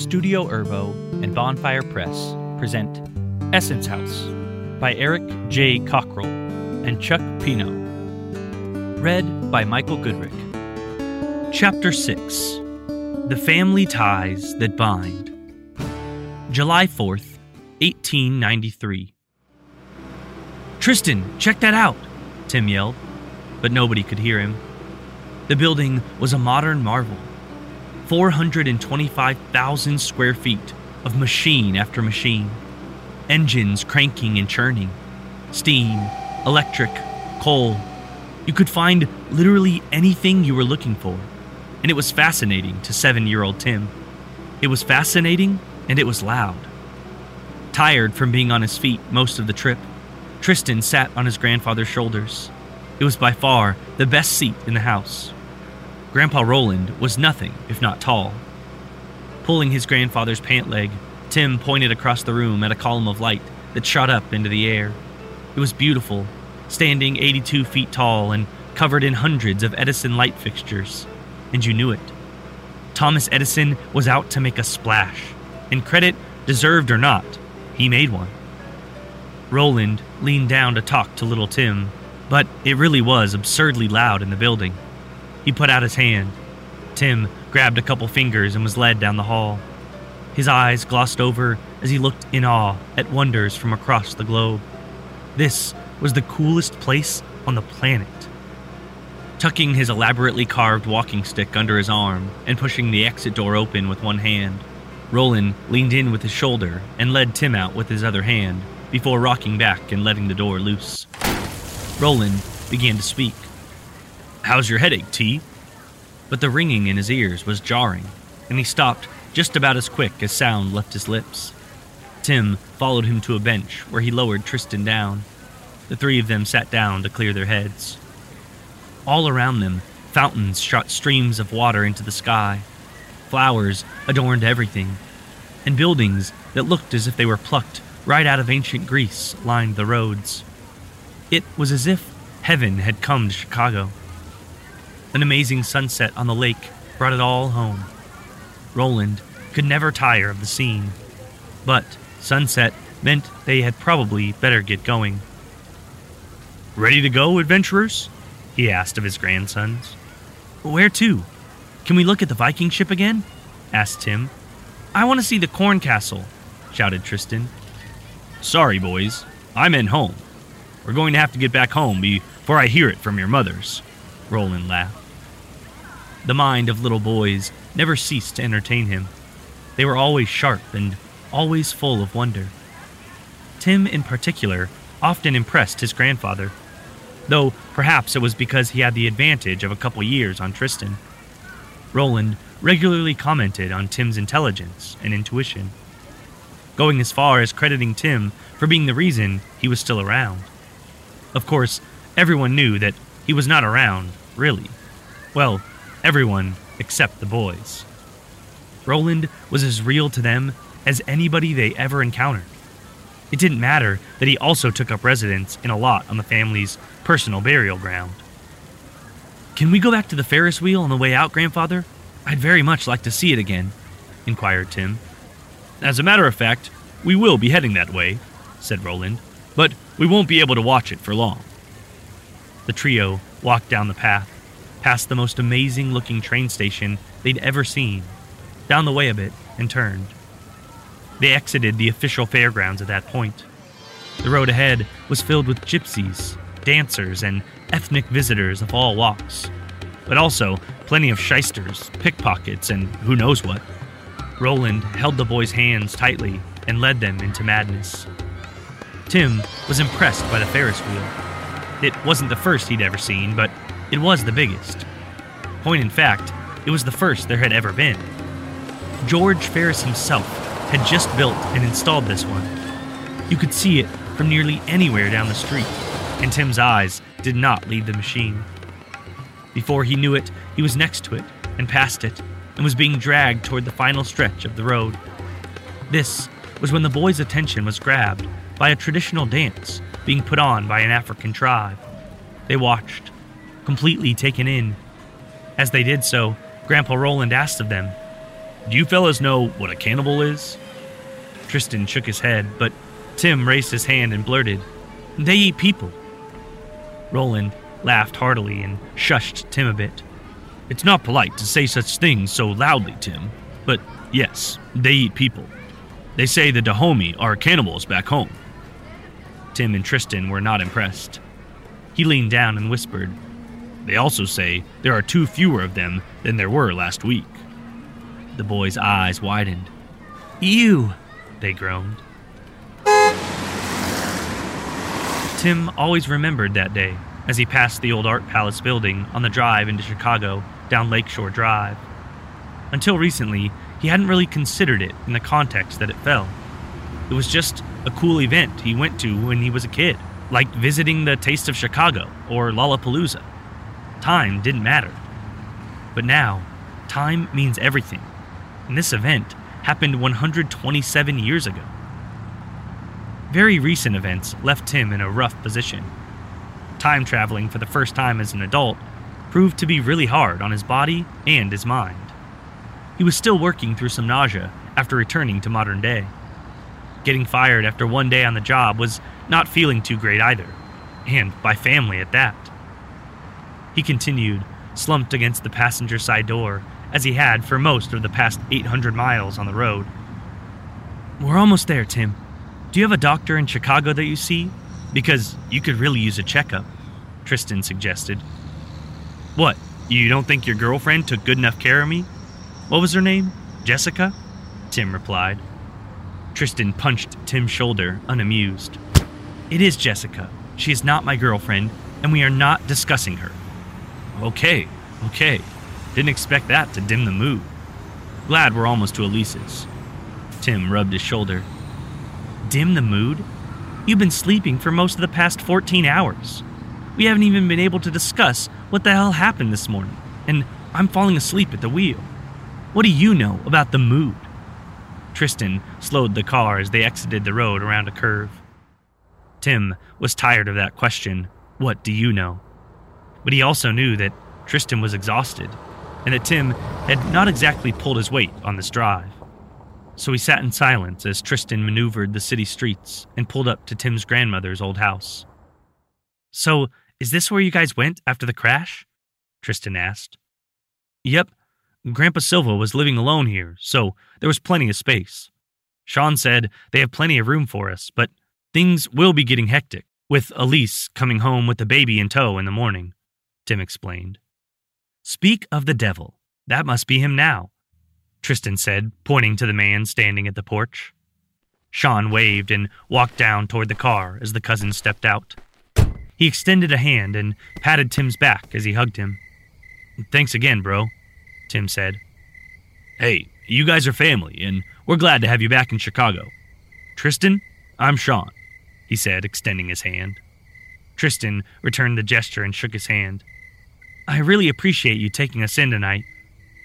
Studio Irvo and Bonfire Press present Essence House by Eric J. Cockrell and Chuck Pino. Read by Michael Goodrick. Chapter 6 The Family Ties That Bind. July 4th, 1893. Tristan, check that out! Tim yelled, but nobody could hear him. The building was a modern marvel 425,000 square feet of machine after machine, engines cranking and churning, steam, electric, coal. You could find literally anything you were looking for, and it was fascinating to seven year old Tim. It was fascinating and it was loud. Tired from being on his feet most of the trip, Tristan sat on his grandfather's shoulders. It was by far the best seat in the house. Grandpa Roland was nothing if not tall. Pulling his grandfather's pant leg, Tim pointed across the room at a column of light that shot up into the air. It was beautiful, standing 82 feet tall and covered in hundreds of Edison light fixtures. And you knew it. Thomas Edison was out to make a splash, and credit, deserved or not, he made one. Roland leaned down to talk to little Tim, but it really was absurdly loud in the building. He put out his hand. Tim grabbed a couple fingers and was led down the hall. His eyes glossed over as he looked in awe at wonders from across the globe. This was the coolest place on the planet. Tucking his elaborately carved walking stick under his arm and pushing the exit door open with one hand, Roland leaned in with his shoulder and led Tim out with his other hand before rocking back and letting the door loose. Roland began to speak. How's your headache, T? But the ringing in his ears was jarring, and he stopped just about as quick as sound left his lips. Tim followed him to a bench where he lowered Tristan down. The three of them sat down to clear their heads. All around them, fountains shot streams of water into the sky. Flowers adorned everything, and buildings that looked as if they were plucked right out of ancient Greece lined the roads. It was as if heaven had come to Chicago. An amazing sunset on the lake brought it all home. Roland could never tire of the scene, but sunset meant they had probably better get going. Ready to go, adventurers? he asked of his grandsons. Where to? Can we look at the Viking ship again? asked Tim. I want to see the corn castle, shouted Tristan. Sorry, boys. I meant home. We're going to have to get back home before I hear it from your mothers, Roland laughed. The mind of little boys never ceased to entertain him. They were always sharp and always full of wonder. Tim, in particular, often impressed his grandfather, though perhaps it was because he had the advantage of a couple years on Tristan. Roland regularly commented on Tim's intelligence and intuition, going as far as crediting Tim for being the reason he was still around. Of course, everyone knew that he was not around, really. Well, everyone except the boys. Roland was as real to them as anybody they ever encountered. It didn't matter that he also took up residence in a lot on the family's personal burial ground. Can we go back to the Ferris wheel on the way out, Grandfather? I'd very much like to see it again, inquired Tim. As a matter of fact, we will be heading that way, said Roland, but we won't be able to watch it for long. The trio walked down the path, past the most amazing looking train station they'd ever seen, down the way a bit, and turned. They exited the official fairgrounds at that point. The road ahead was filled with gypsies, dancers, and ethnic visitors of all walks, but also plenty of shysters, pickpockets, and who knows what. Roland held the boys' hands tightly and led them into madness. Tim was impressed by the Ferris wheel. It wasn't the first he'd ever seen, but it was the biggest. Point in fact, it was the first there had ever been. George Ferris himself had just built and installed this one. You could see it from nearly anywhere down the street, and Tim's eyes did not leave the machine. Before he knew it, he was next to it and past it and was being dragged toward the final stretch of the road. This was when the boy's attention was grabbed by a traditional dance being put on by an African tribe. They watched, completely taken in. As they did so, Grandpa Roland asked of them, Do you fellas know what a cannibal is? Tristan shook his head, but Tim raised his hand and blurted, They eat people. Roland laughed heartily and shushed Tim a bit. It's not polite to say such things so loudly, Tim, but yes, they eat people. They say the Dahomey are cannibals back home. Tim and Tristan were not impressed. He leaned down and whispered, They also say there are two fewer of them than there were last week. The boys' eyes widened. Ew, they groaned. Tim always remembered that day as he passed the old Art Palace building on the drive into Chicago down Lakeshore Drive. Until recently, he hadn't really considered it in the context that it fell. It was just a cool event he went to when he was a kid, like visiting the Taste of Chicago or Lollapalooza. Time didn't matter. But now, time means everything. And this event happened 127 years ago. Very recent events left Tim in a rough position. Time traveling for the first time as an adult proved to be really hard on his body and his mind. He was still working through some nausea after returning to modern day. Getting fired after one day on the job was not feeling too great either, and by family at that. He continued, slumped against the passenger side door, as he had for most of the past 800 miles on the road. We're almost there, Tim. Do you have a doctor in Chicago that you see? Because you could really use a checkup, Tristan suggested. What, you don't think your girlfriend took good enough care of me? What was her name? Jessica? Tim replied. Tristan punched Tim's shoulder, unamused. It is Jessica. She is not my girlfriend, and we are not discussing her. Okay, okay. Didn't expect that to dim the mood. Glad we're almost to Elise's. Tim rubbed his shoulder. Dim the mood? You've been sleeping for most of the past 14 hours. We haven't even been able to discuss what the hell happened this morning, and I'm falling asleep at the wheel. What do you know about the mood? Tristan slowed the car as they exited the road around a curve. Tim was tired of that question, What do you know? But he also knew that Tristan was exhausted, and that Tim had not exactly pulled his weight on this drive. So he sat in silence as Tristan maneuvered the city streets and pulled up to Tim's grandmother's old house. So, is this where you guys went after the crash? Tristan asked. Yep. Grandpa Silva was living alone here, so there was plenty of space. Sean said they have plenty of room for us, but things will be getting hectic, with Elise coming home with the baby in tow in the morning, Tim explained. Speak of the devil. That must be him now, Tristan said, pointing to the man standing at the porch. Sean waved and walked down toward the car as the cousin stepped out. He extended a hand and patted Tim's back as he hugged him. Thanks again, bro, Tim said. Hey, you guys are family, and we're glad to have you back in Chicago. Tristan, I'm Sean, he said, extending his hand. Tristan returned the gesture and shook his hand. I really appreciate you taking us in tonight.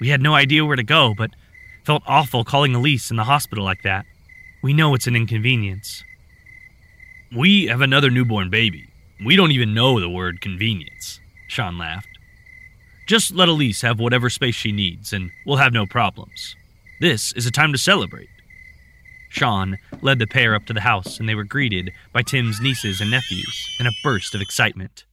We had no idea where to go, but felt awful calling Elise in the hospital like that. We know it's an inconvenience. We have another newborn baby. We don't even know the word convenience, Sean laughed. Just let Elise have whatever space she needs, and we'll have no problems. This is a time to celebrate. Sean led the pair up to the house, and they were greeted by Tim's nieces and nephews in a burst of excitement.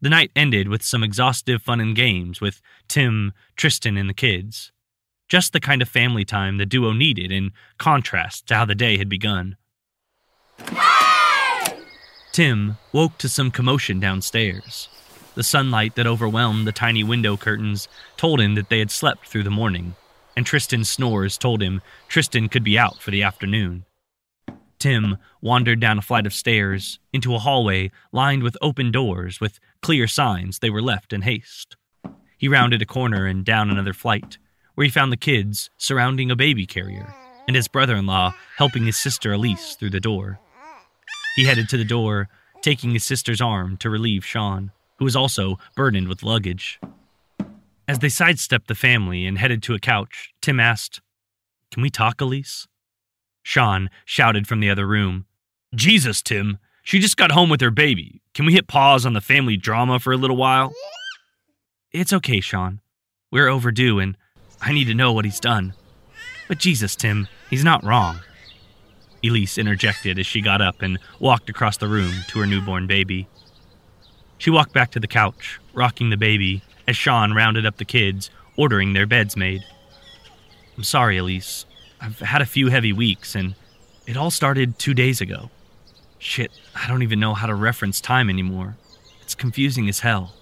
The night ended with some exhaustive fun and games with Tim, Tristan, and the kids. Just the kind of family time the duo needed in contrast to how the day had begun. Tim woke to some commotion downstairs. The sunlight that overwhelmed the tiny window curtains told him that they had slept through the morning, and Tristan's snores told him Tristan could be out for the afternoon. Tim wandered down a flight of stairs into a hallway lined with open doors with clear signs they were left in haste. He rounded a corner and down another flight, where he found the kids surrounding a baby carrier and his brother in law helping his sister Elise through the door. He headed to the door, taking his sister's arm to relieve Sean who was also burdened with luggage. As they sidestepped the family and headed to a couch, Tim asked, Can we talk, Elise? Sean shouted from the other room, Jesus, Tim, she just got home with her baby. Can we hit pause on the family drama for a little while? It's okay, Sean. We're overdue, and I need to know what he's done, But Jesus, Tim, he's not wrong. Elise interjected as she got up and walked across the room to her newborn baby. She walked back to the couch, rocking the baby, as Sean rounded up the kids, ordering their beds made. I'm sorry, Elise. I've had a few heavy weeks, and it all started two days ago. Shit, I don't even know how to reference time anymore. It's confusing as hell.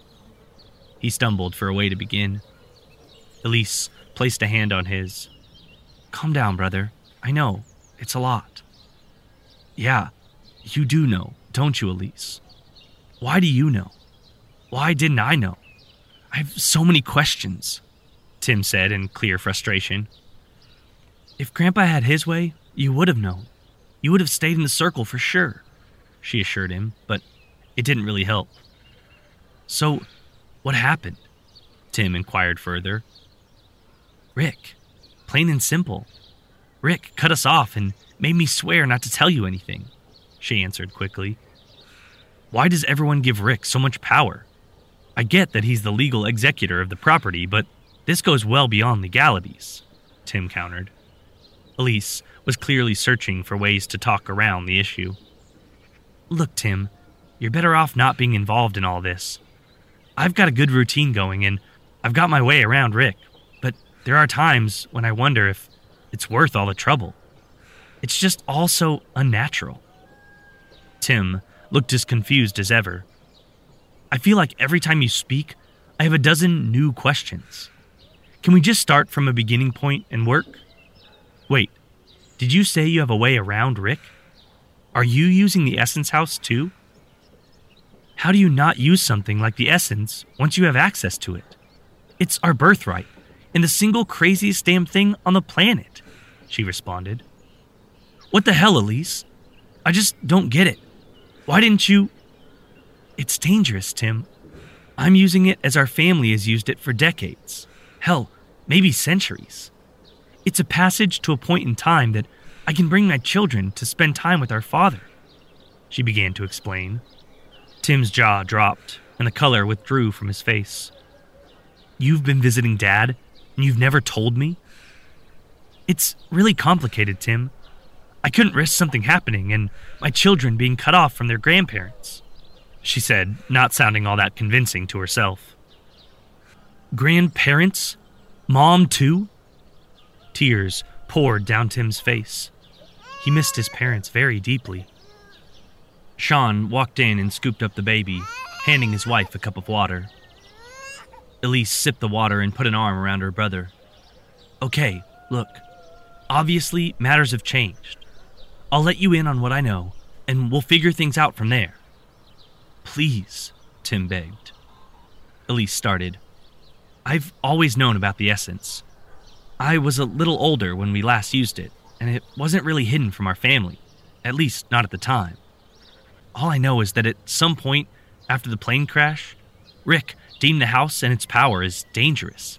He stumbled for a way to begin. Elise placed a hand on his. Calm down, brother. I know. It's a lot. Yeah, you do know, don't you, Elise? Why do you know? Why didn't I know? I have so many questions, Tim said in clear frustration. If Grandpa had his way, you would have known. You would have stayed in the circle for sure, she assured him, but it didn't really help. So, what happened? Tim inquired further. Rick, plain and simple. Rick cut us off and made me swear not to tell you anything, she answered quickly. Why does everyone give Rick so much power? I get that he's the legal executor of the property, but this goes well beyond legalities, Tim countered. Elise was clearly searching for ways to talk around the issue. Look, Tim, you're better off not being involved in all this. I've got a good routine going and I've got my way around Rick, but there are times when I wonder if it's worth all the trouble. It's just all so unnatural. Tim looked as confused as ever. I feel like every time you speak, I have a dozen new questions. Can we just start from a beginning point and work? Wait, did you say you have a way around Rick? Are you using the Essence House too? How do you not use something like the Essence once you have access to it? It's our birthright, and the single craziest damn thing on the planet, she responded. What the hell, Elise? I just don't get it. Why didn't you? It's dangerous, Tim. I'm using it as our family has used it for decades. Hell, maybe centuries. It's a passage to a point in time that I can bring my children to spend time with our father. She began to explain. Tim's jaw dropped, and the color withdrew from his face. You've been visiting Dad, and you've never told me? It's really complicated, Tim. I couldn't risk something happening and my children being cut off from their grandparents, she said, not sounding all that convincing to herself. Grandparents? Mom, too? Tears poured down Tim's face. He missed his parents very deeply. Sean walked in and scooped up the baby, handing his wife a cup of water. Elise sipped the water and put an arm around her brother. Okay, look. Obviously, matters have changed. I'll let you in on what I know, and we'll figure things out from there. Please, Tim begged. Elise started. I've always known about the essence. I was a little older when we last used it, and it wasn't really hidden from our family, at least not at the time. All I know is that at some point after the plane crash, Rick deemed the house and its power as dangerous.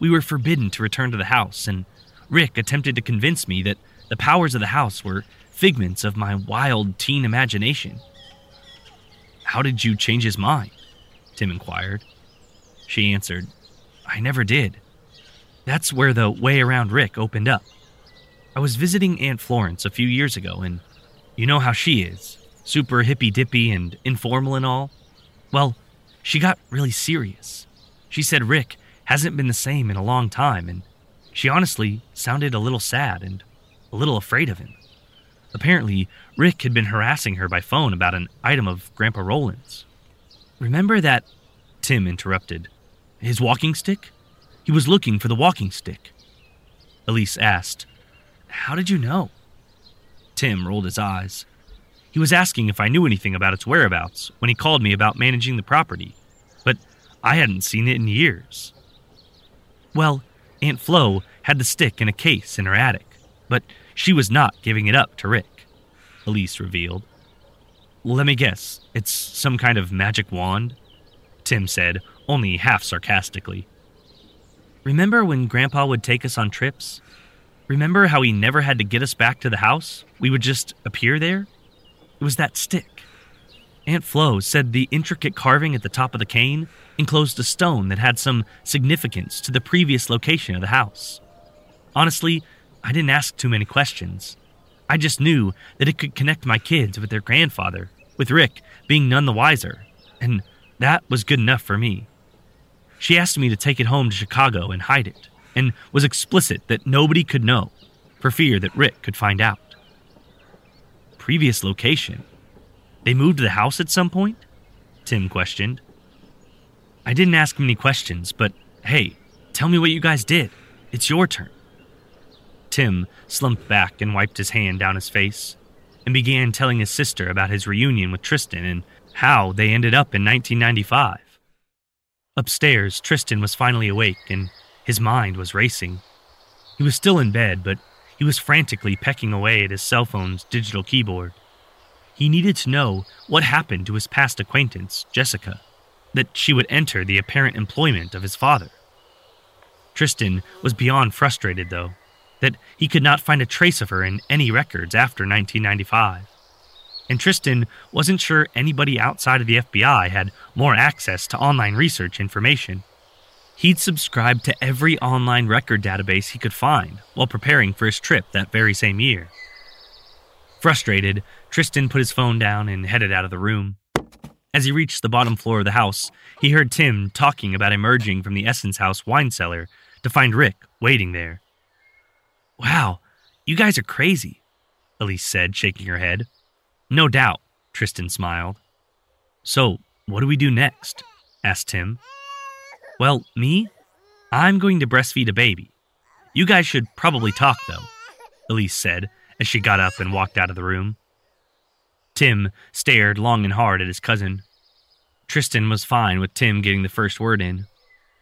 We were forbidden to return to the house, and Rick attempted to convince me that the powers of the house were figments of my wild teen imagination. How did you change his mind? Tim inquired. She answered, I never did. That's where the way around Rick opened up. I was visiting Aunt Florence a few years ago, and you know how she is super hippy dippy and informal and all. Well, she got really serious. She said Rick hasn't been the same in a long time, and she honestly sounded a little sad and a little afraid of him. Apparently, Rick had been harassing her by phone about an item of Grandpa Roland's. Remember that? Tim interrupted. His walking stick? He was looking for the walking stick. Elise asked, How did you know? Tim rolled his eyes. He was asking if I knew anything about its whereabouts when he called me about managing the property, but I hadn't seen it in years. Well, Aunt Flo had the stick in a case in her attic but she was not giving it up to Rick, Elise revealed. Let me guess, it's some kind of magic wand? Tim said, only half sarcastically. Remember when Grandpa would take us on trips? Remember how he never had to get us back to the house? We would just appear there? It was that stick. Aunt Flo said the intricate carving at the top of the cane enclosed a stone that had some significance to the previous location of the house. Honestly, I didn't ask too many questions. I just knew that it could connect my kids with their grandfather, with Rick being none the wiser, and that was good enough for me. She asked me to take it home to Chicago and hide it, and was explicit that nobody could know, for fear that Rick could find out. Previous location? They moved the house at some point? Tim questioned. I didn't ask many questions, but hey, tell me what you guys did. It's your turn. Tim slumped back and wiped his hand down his face and began telling his sister about his reunion with Tristan and how they ended up in 1995. Upstairs, Tristan was finally awake and his mind was racing. He was still in bed, but he was frantically pecking away at his cell phone's digital keyboard. He needed to know what happened to his past acquaintance, Jessica, that she would enter the apparent employment of his father. Tristan was beyond frustrated, though, that he could not find a trace of her in any records after 1995. And Tristan wasn't sure anybody outside of the FBI had more access to online research information. He'd subscribed to every online record database he could find while preparing for his trip that very same year. Frustrated, Tristan put his phone down and headed out of the room. As he reached the bottom floor of the house, he heard Tim talking about emerging from the Essence House wine cellar to find Rick waiting there. Wow, you guys are crazy, Elise said, shaking her head. No doubt, Tristan smiled. So, what do we do next? asked Tim. Well, me? I'm going to breastfeed a baby. You guys should probably talk, though, Elise said as she got up and walked out of the room. Tim stared long and hard at his cousin. Tristan was fine with Tim getting the first word in.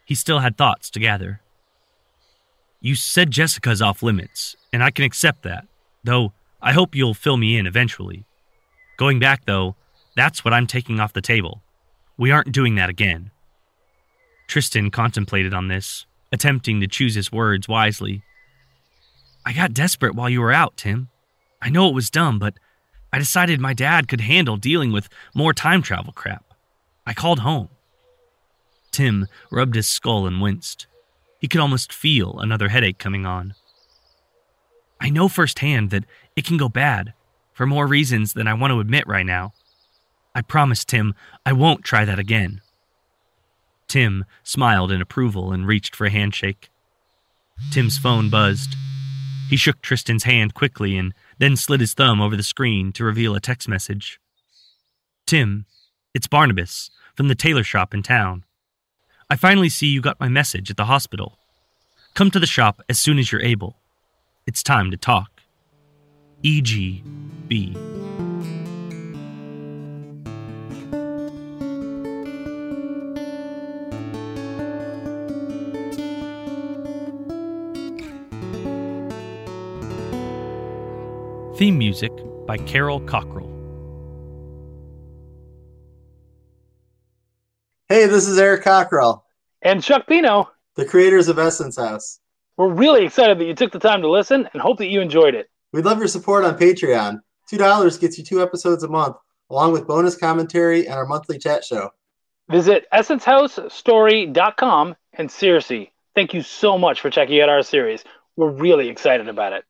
He still had thoughts to gather. You said Jessica's off limits, and I can accept that, though I hope you'll fill me in eventually. Going back, though, that's what I'm taking off the table. We aren't doing that again. Tristan contemplated on this, attempting to choose his words wisely. I got desperate while you were out, Tim. I know it was dumb, but I decided my dad could handle dealing with more time travel crap. I called home. Tim rubbed his skull and winced. He could almost feel another headache coming on. I know firsthand that it can go bad, for more reasons than I want to admit right now. I promise, Tim, I won't try that again. Tim smiled in approval and reached for a handshake. Tim's phone buzzed. He shook Tristan's hand quickly and then slid his thumb over the screen to reveal a text message. Tim, it's Barnabas from the tailor shop in town. I finally see you got my message at the hospital. Come to the shop as soon as you're able. It's time to talk. E.G.B. Theme music by Carol Cockrell. Hey, this is Eric Cockrell and Chuck Pino, the creators of Essence House. We're really excited that you took the time to listen and hope that you enjoyed it. We'd love your support on Patreon. $2 gets you two episodes a month, along with bonus commentary and our monthly chat show. Visit essencehousestory.com and seriously, thank you so much for checking out our series. We're really excited about it.